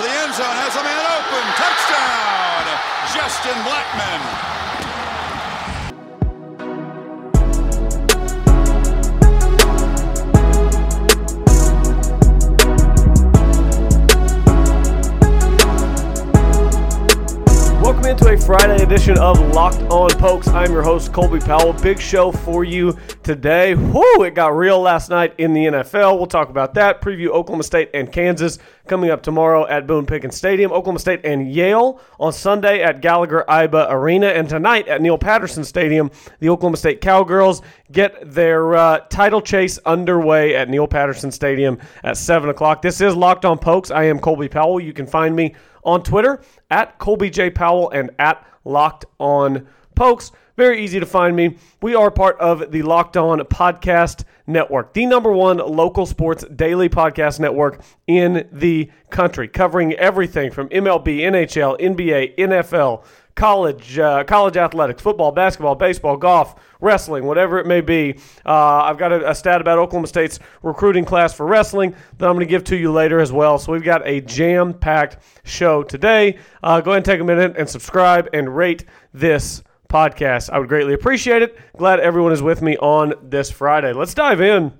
the end zone, has a man open. Touchdown, Justin Blackmon. Welcome into a Friday edition of Locked On Pokes. I'm your host, Colby Powell. Big show for you today. Whoo, it got real last night in the NFL. We'll talk about that. Preview Oklahoma State and Kansas coming up tomorrow at Boone Pickens Stadium. Oklahoma State and Yale on Sunday at Gallagher Iba Arena. And tonight at Neal Patterson Stadium, the Oklahoma State Cowgirls get their uh, title chase underway at Neal Patterson Stadium at 7 o'clock. This is Locked On Pokes. I am Colby Powell. You can find me on Twitter at Colby J. Powell and at Locked On Pokes. Very easy to find me. We are part of the Locked On Podcast Network, the number one local sports daily podcast network in the country, covering everything from MLB, NHL, NBA, NFL, college, uh, college athletics, football, basketball, baseball, golf, wrestling, whatever it may be. Uh, I've got a, a, stat about Oklahoma State's recruiting class for wrestling that I'm going to give to you later as well. So we've got a jam packed show today. Uh, go ahead and take a minute and subscribe and rate this podcast. I would greatly appreciate it. Glad everyone is with me on this Friday. Let's dive in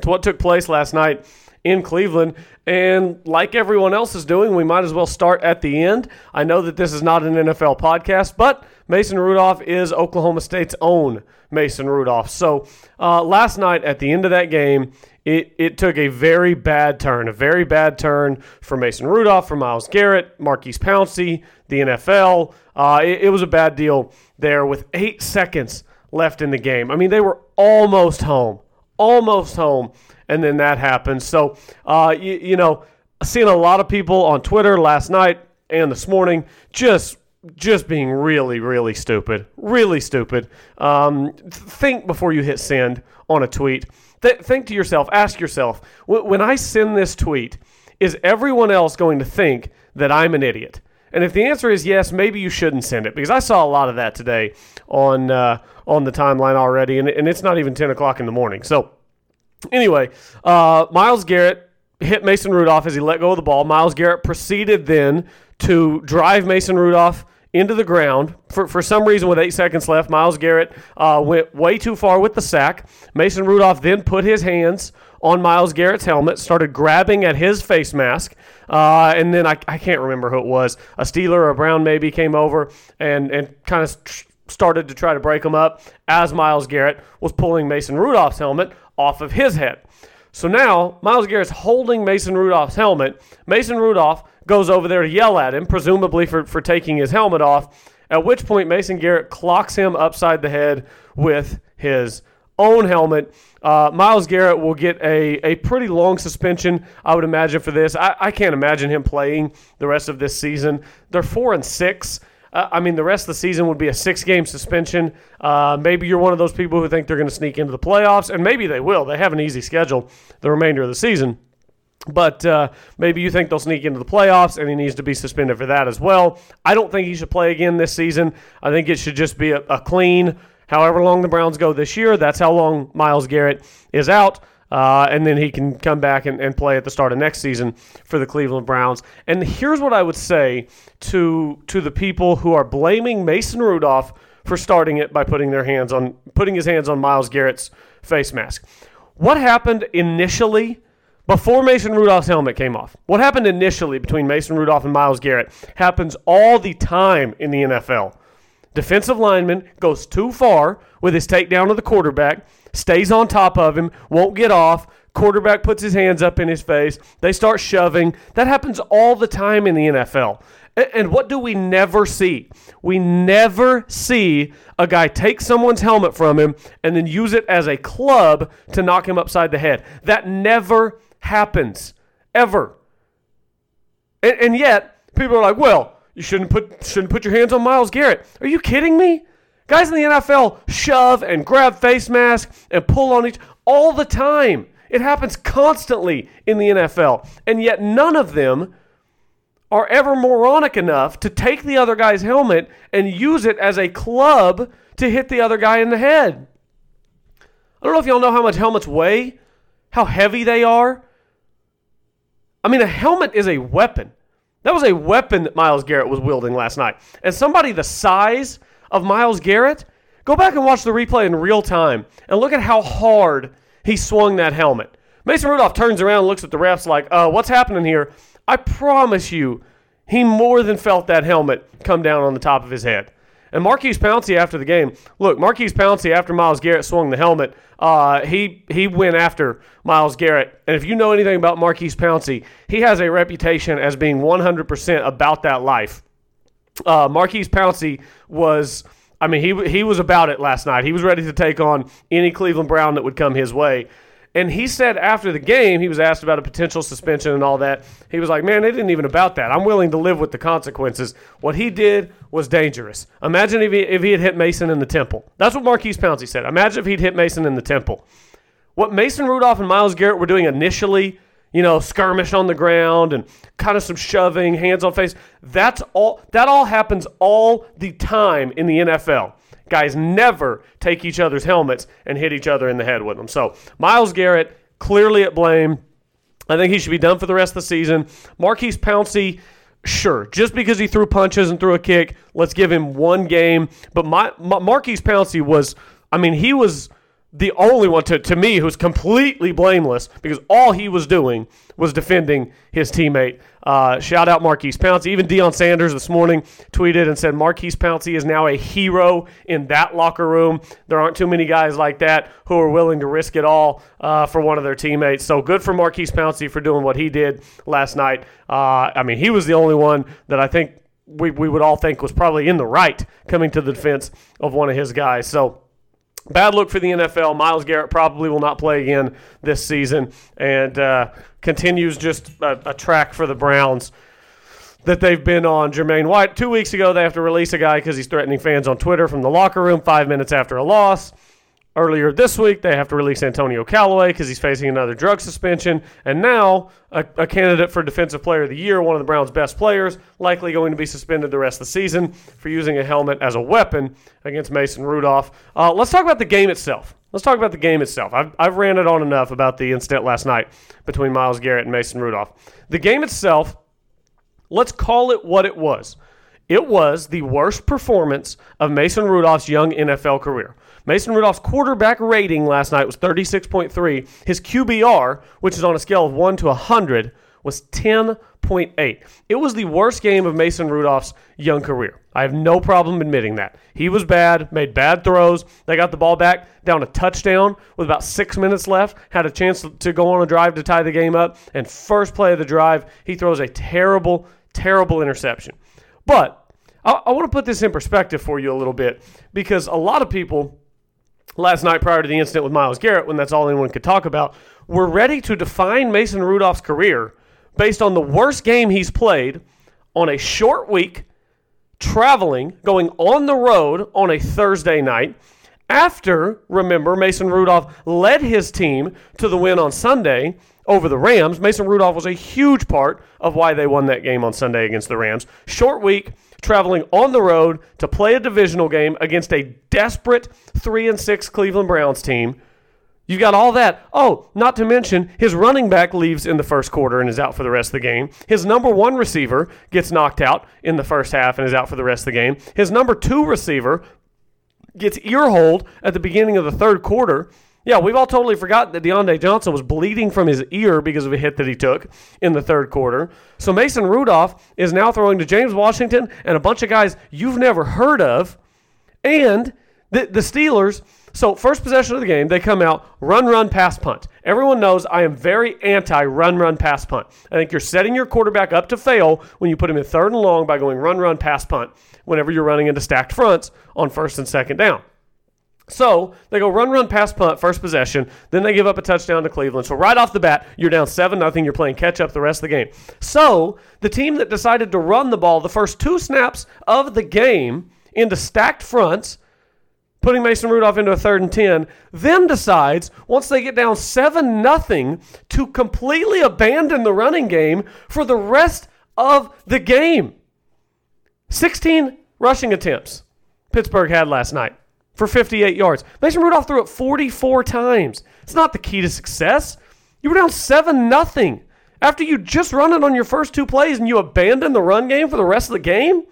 to what took place last night in Cleveland. And like everyone else is doing, we might as well start at the end. I know that this is not an NFL podcast, but Mason Rudolph is Oklahoma State's own Mason Rudolph. So uh, last night at the end of that game, it, it took a very bad turn, a very bad turn for Mason Rudolph, for Myles Garrett, Maurkice Pouncey, the NFL. Uh, it, it was a bad deal there with eight seconds left in the game. I mean, they were almost home, almost home and then that happens. So, uh, you, you know, seeing a lot of people on Twitter last night and this morning just just being really, really stupid, really stupid. Um, think before you hit send on a tweet. Th- think to yourself, ask yourself, when I send this tweet, is everyone else going to think that I'm an idiot? And if the answer is yes, maybe you shouldn't send it because I saw a lot of that today on uh, on the timeline already, and, and it's not even ten o'clock in the morning. So Anyway, uh, Myles Garrett hit Mason Rudolph as he let go of the ball. Myles Garrett proceeded then to drive Mason Rudolph into the ground. For, for some reason, with eight seconds left, Myles Garrett uh, went way too far with the sack. Mason Rudolph then put his hands on Myles Garrett's helmet, started grabbing at his face mask, uh, and then I, I can't remember who it was. A Steeler or a Brown maybe came over and, and kind of started to try to break him up as Myles Garrett was pulling Mason Rudolph's helmet off of his head. So now Myles Garrett's holding Mason Rudolph's helmet. Mason Rudolph goes over there to yell at him, presumably for, for taking his helmet off, at which point Mason Garrett clocks him upside the head with his own helmet. Uh, Myles Garrett will get a, a pretty long suspension, I would imagine, for this. I, I can't imagine him playing the rest of this season. They're four and six. Uh, I mean, the rest of the season would be a six game suspension. Uh, maybe you're one of those people who think they're going to sneak into the playoffs, and maybe they will. They have an easy schedule the remainder of the season. But uh, maybe you think they'll sneak into the playoffs, and he needs to be suspended for that as well. I don't think he should play again this season. I think it should just be a, a clean, however long the Browns go this year. That's how long Myles Garrett is out. Uh, and then he can come back and, and play at the start of next season for the Cleveland Browns. And here's what I would say to to the people who are blaming Mason Rudolph for starting it by putting their hands on putting his hands on Myles Garrett's face mask. What happened initially before Mason Rudolph's helmet came off? What happened initially between Mason Rudolph and Myles Garrett happens all the time in the NFL. Defensive lineman goes too far with his takedown of the quarterback stays on top of him, won't get off. Quarterback puts his hands up in his face. They start shoving. That happens all the time in the NFL. And what do we never see? We never see a guy take someone's helmet from him and then use it as a club to knock him upside the head. That never happens, ever. And, and yet, people are like, well, you shouldn't put, shouldn't put your hands on Myles Garrett. Are you kidding me? Guys in the NFL shove and grab face masks and pull on each all the time. It happens constantly in the NFL. And yet none of them are ever moronic enough to take the other guy's helmet and use it as a club to hit the other guy in the head. I don't know if y'all know how much helmets weigh, how heavy they are. I mean, a helmet is a weapon. That was a weapon that Myles Garrett was wielding last night. And somebody the size of Myles Garrett, go back and watch the replay in real time and look at how hard he swung that helmet. Mason Rudolph turns around and looks at the refs like, uh, what's happening here? I promise you, he more than felt that helmet come down on the top of his head. And Maurkice Pouncey after the game, look, Maurkice Pouncey after Myles Garrett swung the helmet, uh, he he went after Myles Garrett. And if you know anything about Maurkice Pouncey, he has a reputation as being 100% about that life. Uh, Maurkice Pouncey was, I mean, he he was about it last night. He was ready to take on any Cleveland Brown that would come his way. And he said after the game, he was asked about a potential suspension and all that. He was like, man, it isn't even about that. I'm willing to live with the consequences. What he did was dangerous. Imagine if he, if he had hit Mason in the temple. That's what Maurkice Pouncey said. Imagine if he'd hit Mason in the temple. What Mason Rudolph and Myles Garrett were doing initially, you know, skirmish on the ground and kind of some shoving, hands on face, that's all that all happens all the time in the NFL. Guys never take each other's helmets and hit each other in the head with them. So Myles Garrett clearly at blame. I think he should be done for the rest of the season. Maurkice Pouncey, sure, just because he threw punches and threw a kick, let's give him one game. But my, my Maurkice Pouncey was, I mean, he was the only one to, to me who's completely blameless because all he was doing was defending his teammate. Uh, shout out Maurkice Pouncey. Even Deion Sanders this morning tweeted and said Maurkice Pouncey is now a hero in that locker room. There aren't too many guys like that who are willing to risk it all uh, for one of their teammates. So good for Maurkice Pouncey for doing what he did last night. Uh, I mean, he was the only one that I think we, we would all think was probably in the right coming to the defense of one of his guys. So Bad look for the NFL. Myles Garrett probably will not play again this season and uh, continues just a, a, track for the Browns that they've been on. Jermaine White, two weeks ago, they have to release a guy because he's threatening fans on Twitter from the locker room five minutes after a loss. Earlier this week, they have to release Antonio Callaway because he's facing another drug suspension. And now, a, a, candidate for Defensive Player of the Year, one of the Browns' best players, likely going to be suspended the rest of the season for using a helmet as a weapon against Mason Rudolph. Uh, let's talk about the game itself. Let's talk about the game itself. I've, I've ranted on enough about the incident last night between Myles Garrett and Mason Rudolph. The game itself, let's call it what it was. It was the worst performance of Mason Rudolph's young NFL career. Mason Rudolph's quarterback rating last night was 36.3. His QBR, which is on a scale of 1 to 100, was 10.8. It was the worst game of Mason Rudolph's young career. I have no problem admitting that. He was bad, made bad throws. They got the ball back down a touchdown with about six minutes left, had a chance to go on a drive to tie the game up. And first play of the drive, he throws a terrible, terrible interception. But I, I want to put this in perspective for you a little bit because a lot of people last night prior to the incident with Myles Garrett, when that's all anyone could talk about, were ready to define Mason Rudolph's career based on the worst game he's played on a short week, traveling, going on the road on a Thursday night. After, remember, Mason Rudolph led his team to the win on Sunday over the Rams. Mason Rudolph was a huge part of why they won that game on Sunday against the Rams. Short week, traveling on the road to play a divisional game against a desperate 3 and 6 Cleveland Browns team. You've got all that. Oh, not to mention his running back leaves in the first quarter and is out for the rest of the game. His number one receiver gets knocked out in the first half and is out for the rest of the game. His number two receiver gets earholed at the beginning of the third quarter yeah, we've all totally forgotten that Diontae Johnson was bleeding from his ear because of a hit that he took in the third quarter. So Mason Rudolph is now throwing to James Washington and a bunch of guys you've never heard of. And the, the Steelers, so first possession of the game, they come out, run, run, pass, punt. Everyone knows I am very anti run, run, pass, punt. I think you're setting your quarterback up to fail when you put him in third and long by going run, run, pass, punt whenever you're running into stacked fronts on first and second down. So they go run, run, pass, punt, first possession. Then they give up a touchdown to Cleveland. So right off the bat, you're down 7 nothing. You're playing catch up the rest of the game. So the team that decided to run the ball the first two snaps of the game into stacked fronts, putting Mason Rudolph into a third and 10, then decides, once they get down 7 nothing, to completely abandon the running game for the rest of the game. 16 rushing attempts Pittsburgh had last night for 58 yards. Mason Rudolph threw it 44 times. It's not the key to success. You were down 7 nothing after you just run it on your first two plays and you abandon the run game for the rest of the game?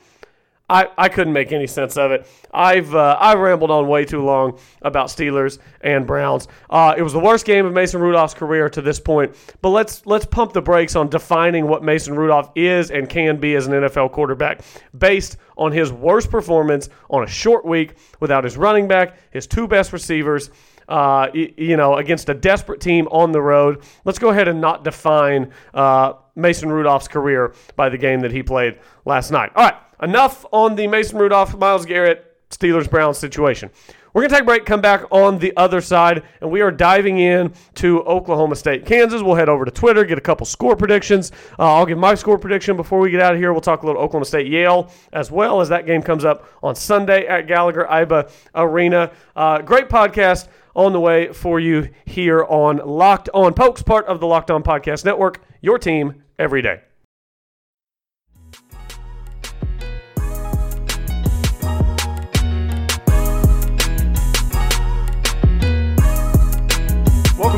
I, I couldn't make any sense of it. I've uh, I rambled on way too long about Steelers and Browns. Uh, it was the worst game of Mason Rudolph's career to this point. But let's let's pump the brakes on defining what Mason Rudolph is and can be as an NFL quarterback based on his worst performance on a short week without his running back, his two best receivers. Uh, you know, against a desperate team on the road. Let's go ahead and not define uh, Mason Rudolph's career by the game that he played last night. All right. Enough on the Mason Rudolph, Myles Garrett, Steelers Browns situation. We're going to take a break, come back on the other side, and we are diving in to Oklahoma State, Kansas. We'll head over to Twitter, get a couple score predictions. Uh, I'll give my score prediction before we get out of here. We'll talk a little Oklahoma State Yale as well as that game comes up on Sunday at Gallagher Iba Arena. Uh, great podcast on the way for you here on Locked On Pokes, part of the Locked On Podcast Network, your team every day.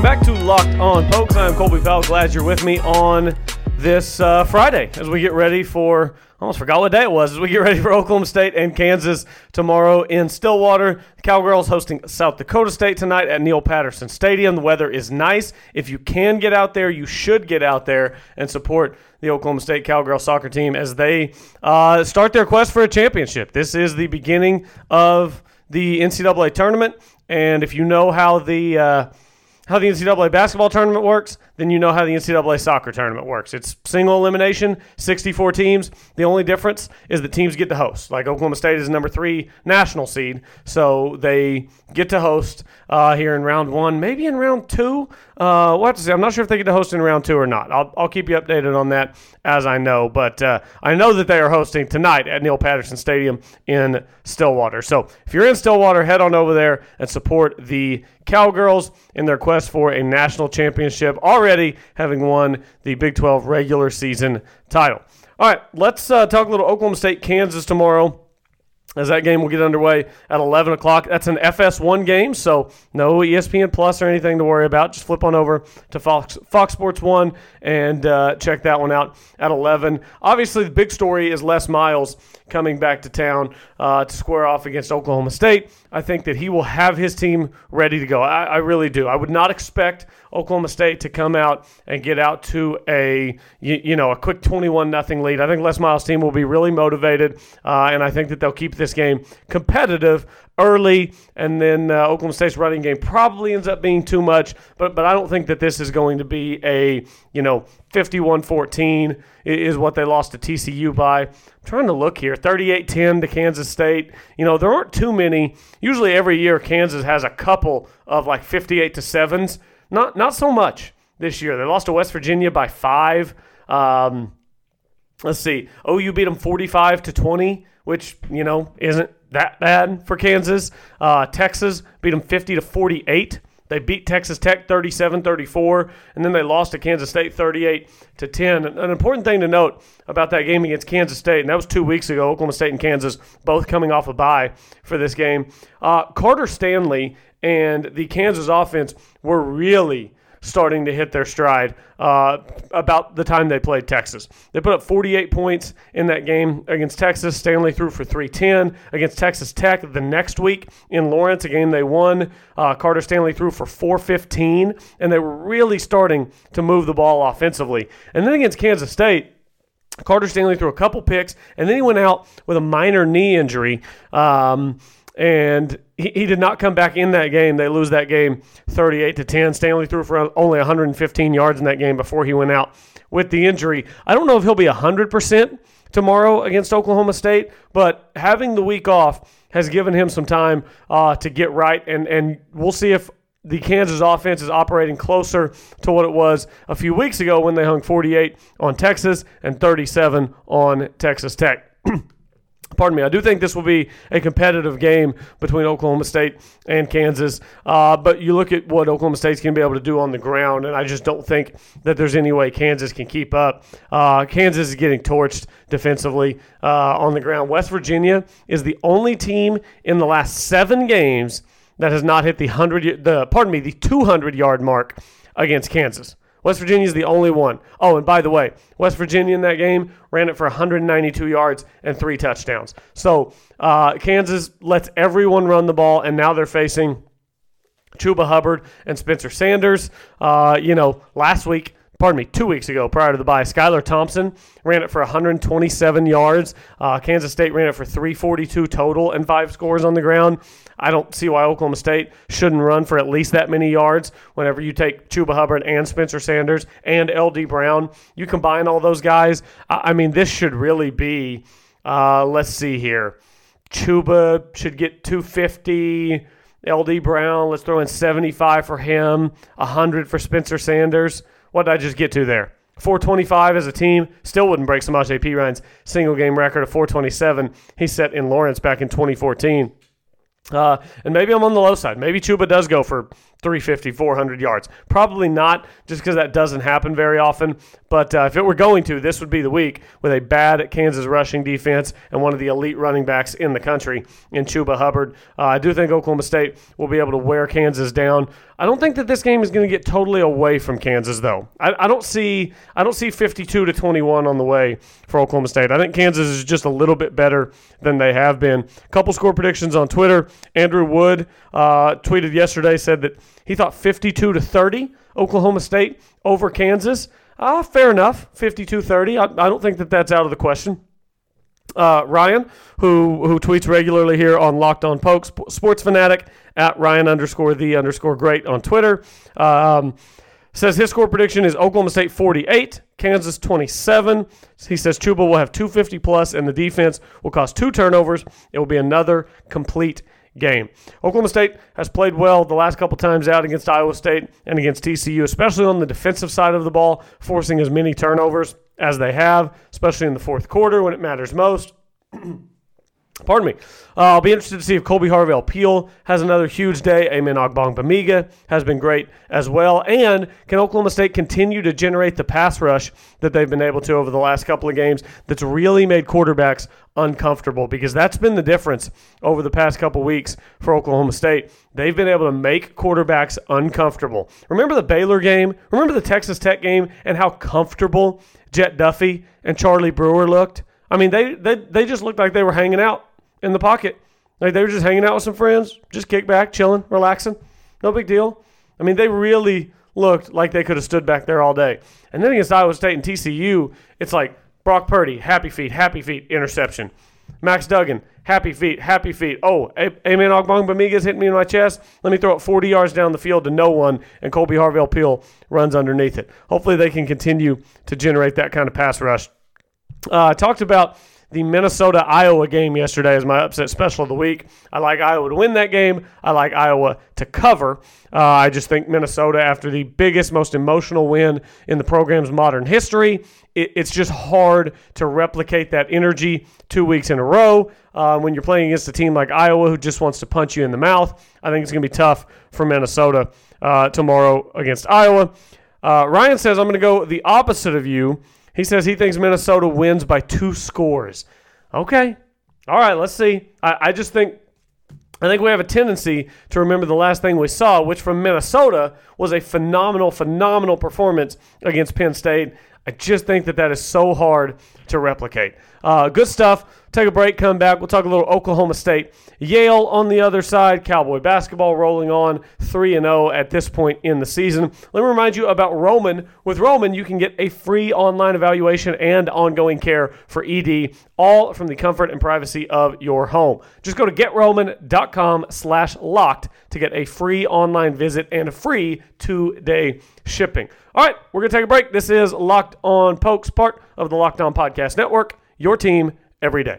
Welcome back to Locked On Pokes. I'm Colby Powell. Glad you're with me on this uh, Friday as we get ready for. Almost forgot what day it was. As we get ready for Oklahoma State and Kansas tomorrow in Stillwater. The Cowgirls hosting South Dakota State tonight at Neal Patterson Stadium. The weather is nice. If you can get out there, you should get out there and support the Oklahoma State Cowgirl soccer team as they uh, start their quest for a championship. This is the beginning of the NCAA tournament, and if you know how the uh, how the NCAA basketball tournament works, then you know how the NCAA soccer tournament works. It's single elimination, 64 teams. The only difference is the teams get to host. Like Oklahoma State is number three national seed, so they get to host uh, here in round one, maybe in round two. Uh, we'll have to see. I'm not sure if they get to host in round two or not. I'll, I'll keep you updated on that as I know. But uh, I know that they are hosting tonight at Neal Patterson Stadium in Stillwater. So if you're in Stillwater, head on over there and support the Cowgirls in their quest for a national championship, already having won the Big 12 regular season title. All right, let's uh, talk a little Oklahoma State, Kansas tomorrow as that game will get underway at 11 o'clock. That's an FS1 game, so no ESPN Plus or anything to worry about. Just flip on over to Fox, Fox Sports 1 and uh, check that one out at 11. Obviously, the big story is Les Miles coming back to town uh, to square off against Oklahoma State. I think that he will have his team ready to go. I, I, really do. I would not expect Oklahoma State to come out and get out to a you, you know a quick 21 nothing lead. I think Les Miles' team will be really motivated, uh, and I think that they'll keep this game competitive early, and then uh, Oklahoma State's running game probably ends up being too much. But but I don't think that this is going to be a you know 51-14 is what they lost to TCU by. I'm trying to look here, 38-10 to Kansas State. You know there aren't too many. Usually every year Kansas has a couple of like 58 to sevens. Not not so much this year. They lost to West Virginia by five. Um, let's see. OU beat them 45 to 20, which you know isn't that bad for Kansas. Uh, Texas beat them 50 to 48. They beat Texas Tech 37-34, and then they lost to Kansas State 38 to 10. An important thing to note about that game against Kansas State, and that was two weeks ago. Oklahoma State and Kansas both coming off a bye for this game. Uh, Carter Stanley and the Kansas offense were really starting to hit their stride uh, about the time they played Texas. They put up 48 points in that game against Texas. Stanley threw for 310 against Texas Tech the next week in Lawrence, a game they won. Uh, Carter Stanley threw for 415, and they were really starting to move the ball offensively. And then against Kansas State, Carter Stanley threw a couple picks, and then he went out with a minor knee injury. Um, and he, he did not come back in that game. They lose that game 38 to 10. Stanley threw for only 115 yards in that game before he went out with the injury. I don't know if he'll be 100% tomorrow against Oklahoma State, but having the week off has given him some time uh, to get right, and, and we'll see if the Kansas offense is operating closer to what it was a few weeks ago when they hung 48 on Texas and 37 on Texas Tech. Pardon me. I do think this will be a competitive game between Oklahoma State and Kansas. Uh, but you look at what Oklahoma State's going to be able to do on the ground, and I just don't think that there's any way Kansas can keep up. Uh, Kansas is getting torched defensively uh, on the ground. West Virginia is the only team in the last seven games that has not hit the hundred, the pardon me, the 200 yard mark against Kansas. West Virginia is the only one. Oh, and by the way, West Virginia in that game ran it for 192 yards and three touchdowns. So uh, Kansas lets everyone run the ball, and now they're facing Chuba Hubbard and Spencer Sanders. Uh, you know, last week pardon me, two weeks ago prior to the bye. Skylar Thompson ran it for 127 yards. Uh, Kansas State ran it for 342 total and five scores on the ground. I don't see why Oklahoma State shouldn't run for at least that many yards whenever you take Chuba Hubbard and Spencer Sanders and LD Brown. You combine all those guys. I, mean, this should really be, uh, let's see here. Chuba should get 250. LD Brown, let's throw in 75 for him, 100 for Spencer Sanders. What did I just get to there? 425 as a team still wouldn't break Samaje Perine's single game record of 427 he set in Lawrence back in 2014. Uh, and maybe I'm on the low side. Maybe Chuba does go for 350, 400 yards. Probably not, just because that doesn't happen very often. But uh, if it were going to, this would be the week with a bad Kansas rushing defense and one of the elite running backs in the country in Chuba Hubbard. Uh, I do think Oklahoma State will be able to wear Kansas down. I don't think that this game is going to get totally away from Kansas, though. I, I don't see I don't see 52 to 21 on the way for Oklahoma State. I think Kansas is just a little bit better than they have been. A Couple score predictions on Twitter. Andrew Wood uh, tweeted yesterday said that he thought 52 to 30 Oklahoma State over Kansas. Ah, fair enough, 52-30. I, I don't think that that's out of the question. Uh, Ryan, who who tweets regularly here on Locked On Pokes, sports fanatic at Ryan underscore the underscore great on Twitter, um, says his score prediction is Oklahoma State 48, Kansas 27. He says Chuba will have 250 plus, and the defense will cause two turnovers. It will be another complete game. Oklahoma State has played well the last couple times out against Iowa State and against TCU, especially on the defensive side of the ball, forcing as many turnovers as they have, especially in the fourth quarter when it matters most. Pardon me. Uh, I'll be interested to see if Kolby Harvell Peel has another huge day. Amen Ogbongbemiga has been great as well. And can Oklahoma State continue to generate the pass rush that they've been able to over the last couple of games that's really made quarterbacks uncomfortable? Because that's been the difference over the past couple weeks for Oklahoma State. They've been able to make quarterbacks uncomfortable. Remember the Baylor game? Remember the Texas Tech game and how comfortable Jett Duffey and Charlie Brewer looked? I mean, they, they, they just looked like they were hanging out in the pocket. Like they were just hanging out with some friends, just kick back, chilling, relaxing. No big deal. I mean, they really looked like they could have stood back there all day. And then against Iowa State and TCU, it's like Brock Purdy, happy feet, happy feet, interception. Max Duggan, happy feet, happy feet. Oh, Amen Ogbongbemiga's hitting me in my chest. Let me throw it 40 yards down the field to no one, and Kolby Harvell Peel runs underneath it. Hopefully, they can continue to generate that kind of pass rush. Uh, I talked about the Minnesota Iowa game yesterday as my upset special of the week. I like Iowa to win that game. I like Iowa to cover. Uh, I just think Minnesota, after the biggest, most emotional win in the program's modern history, it, it's just hard to replicate that energy two weeks in a row. Uh, when you're playing against a team like Iowa who just wants to punch you in the mouth, I think it's going to be tough for Minnesota uh, tomorrow against Iowa. Uh, Ryan says, I'm going to go the opposite of you. He says he thinks Minnesota wins by two scores. Okay. All right, let's see. I, I just think I think we have a tendency to remember the last thing we saw, which from Minnesota was a phenomenal, phenomenal performance against Penn State. I just think that that is so hard to replicate. Uh, good stuff. Take a break, come back. We'll talk a little Oklahoma State. Yale on the other side. Cowboy basketball rolling on 3 0 at this point in the season. Let me remind you about Roman. With Roman, you can get a free online evaluation and ongoing care for ED, all from the comfort and privacy of your home. Just go to getroman.com slash locked to get a free online visit and a free two-day shipping. All right, we're going to take a break. This is Locked On Pokes, part of the Locked On Podcast Network, your team every day.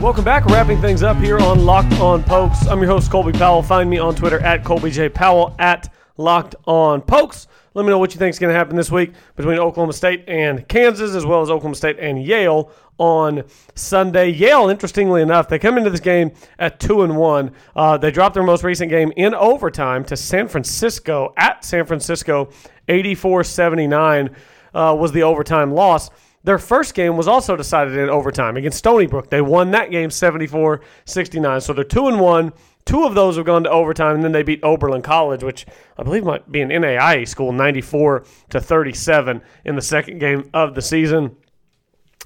Welcome back. Wrapping things up here on Locked On Pokes. I'm your host, Colby Powell. Find me on Twitter at Colby J. Powell at Locked On Pokes. Let me know what you think is going to happen this week between Oklahoma State and Kansas, as well as Oklahoma State and Yale on Sunday. Yale, interestingly enough, they come into this game at two and one. Uh, they dropped their most recent game in overtime to San Francisco at San Francisco, 84-79 uh, was the overtime loss. their first game was also decided in overtime against Stony Brook. They won that game 74 69. So they're 2 and 1. Two of those have gone to overtime, and then they beat Oberlin College, which I believe might be an NAIA school, 94 to 37 in the second game of the season.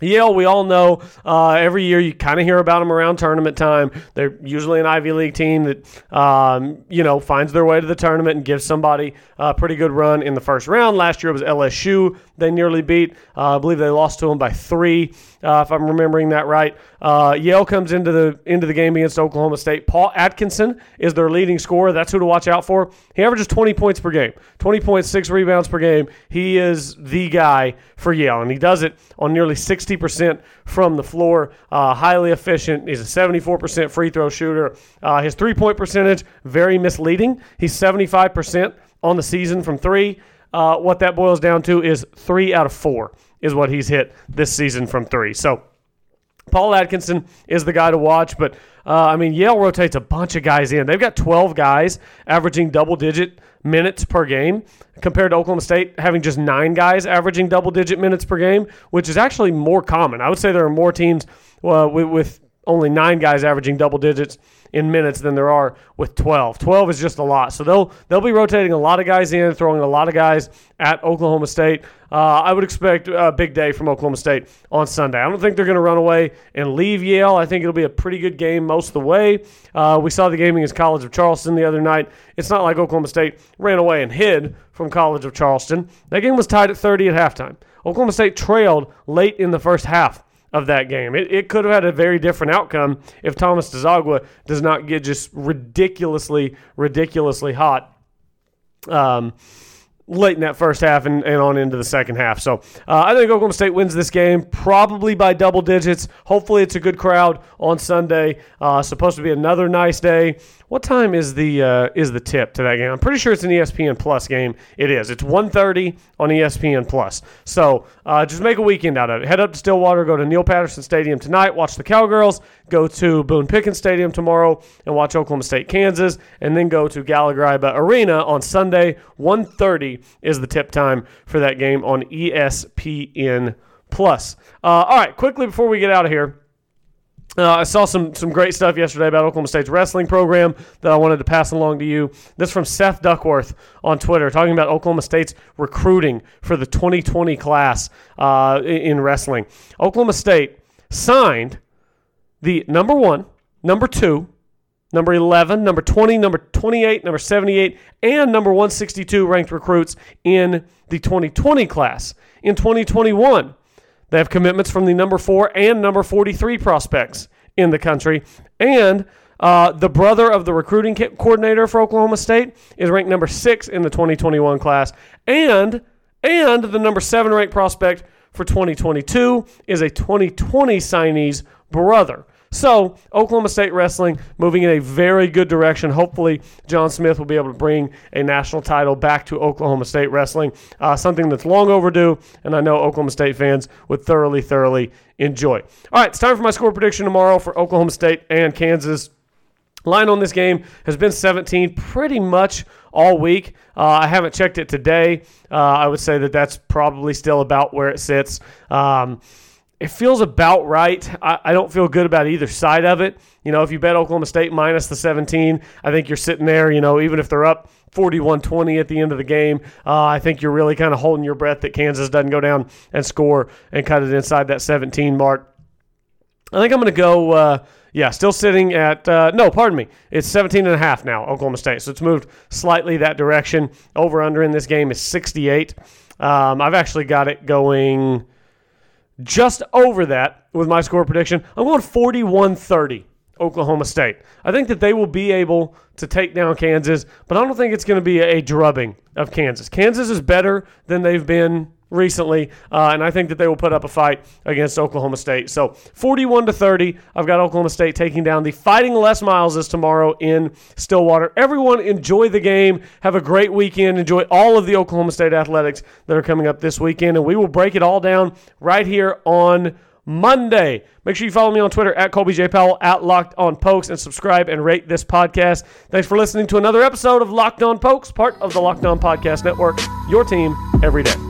Yale, we all know uh, every year you kind of hear about them around tournament time. They're usually an Ivy League team that, um, you know, finds their way to the tournament and gives somebody a pretty good run in the first round. Last year it was LSU they nearly beat. Uh, I believe they lost to them by three, uh, if I'm remembering that right. Uh, Yale comes into the into the game against Oklahoma State. Paul Atkinson is their leading scorer. That's who to watch out for. He averages 20 points per game, 20 points, six rebounds per game. He is the guy for Yale, and he does it on nearly 60% from the floor. Uh, highly efficient. He's a 74% free throw shooter. Uh, his three point percentage very misleading. He's 75% on the season from three. Uh, what that boils down to is three out of four is what he's hit this season from three. So Paul Atkinson is the guy to watch, but uh, I mean, Yale rotates a bunch of guys in. They've got 12 guys averaging double digit minutes per game compared to Oklahoma State having just nine guys averaging double digit minutes per game, which is actually more common. I would say there are more teams uh, with, with only nine guys averaging double digits in minutes than there are with 12. 12 is just a lot. So they'll they'll be rotating a lot of guys in, throwing a lot of guys at Oklahoma State. Uh, I would expect a big day from Oklahoma State on Sunday. I don't think they're going to run away and leave Yale. I think it'll be a pretty good game most of the way. Uh, we saw the game against College of Charleston the other night. It's not like Oklahoma State ran away and hid from College of Charleston. That game was tied at 30 at halftime. Oklahoma State trailed late in the first half of that game. It, it could have had a very different outcome if Thomas Dziagwa does not get just ridiculously, ridiculously hot. Um, late in that first half and, and on into the second half. So uh, I think Oklahoma State wins this game probably by double digits. Hopefully, it's a good crowd on Sunday. Uh, supposed to be another nice day. What time is the uh, is the tip to that game? I'm pretty sure it's an ESPN Plus game. It is. It's 1:30 on ESPN Plus. So uh, just make a weekend out of it. Head up to Stillwater. Go to Neal Patterson Stadium tonight. Watch the Cowgirls. Go to Boone Pickens Stadium tomorrow and watch Oklahoma State Kansas. And then go to Gallagher Arena on Sunday. 1:30 is the tip time for that game on ESPN Plus. Uh, all right, quickly before we get out of here. Uh, I saw some some great stuff yesterday about Oklahoma State's wrestling program that I wanted to pass along to you. This from Seth Duckworth on Twitter, talking about Oklahoma State's recruiting for the 2020 class uh, in wrestling. Oklahoma State signed the number one, number two, number 11, number 20, number 28, number 78, and number 162 ranked recruits in the 2020 class. In 2021, they have commitments from the number four and number 43 prospects in the country. And uh, the brother of the recruiting coordinator for Oklahoma State is ranked number six in the 2021 class. And, and the number seven ranked prospect for 2022 is a 2020 signee's brother. So, Oklahoma State wrestling moving in a very good direction. Hopefully, John Smith will be able to bring a national title back to Oklahoma State wrestling, uh, something that's long overdue, and I know Oklahoma State fans would thoroughly, thoroughly enjoy. All right, it's time for my score prediction tomorrow for Oklahoma State and Kansas. Line on this game has been 17 pretty much all week. Uh, I haven't checked it today. Uh, I would say that that's probably still about where it sits. Um, it feels about right. I, I, don't feel good about either side of it. You know, if you bet Oklahoma State minus the 17, I think you're sitting there, you know, even if they're up 41 20 at the end of the game, uh, I think you're really kind of holding your breath that Kansas doesn't go down and score and cut it inside that 17 mark. I think I'm going to go, uh, yeah, still sitting at, uh, no, pardon me. It's 17 and a half now, Oklahoma State. So it's moved slightly that direction. Over under in this game is 68. Um, I've actually got it going just over that with my score prediction. I'm going 41 30. Oklahoma State. I think that they will be able to take down Kansas, but I don't think it's going to be a drubbing of Kansas. Kansas is better than they've been recently, uh, and I think that they will put up a fight against Oklahoma State. So 41 to 30, I've got Oklahoma State taking down the Fighting Les Mileses tomorrow in Stillwater. Everyone enjoy the game. Have a great weekend. Enjoy all of the Oklahoma State athletics that are coming up this weekend, and we will break it all down right here on Monday. Make sure you follow me on Twitter at Colby J. Powell, at Locked On Pokes, and subscribe and rate this podcast. Thanks for listening to another episode of Locked On Pokes, part of the Locked On Podcast Network, your team every day.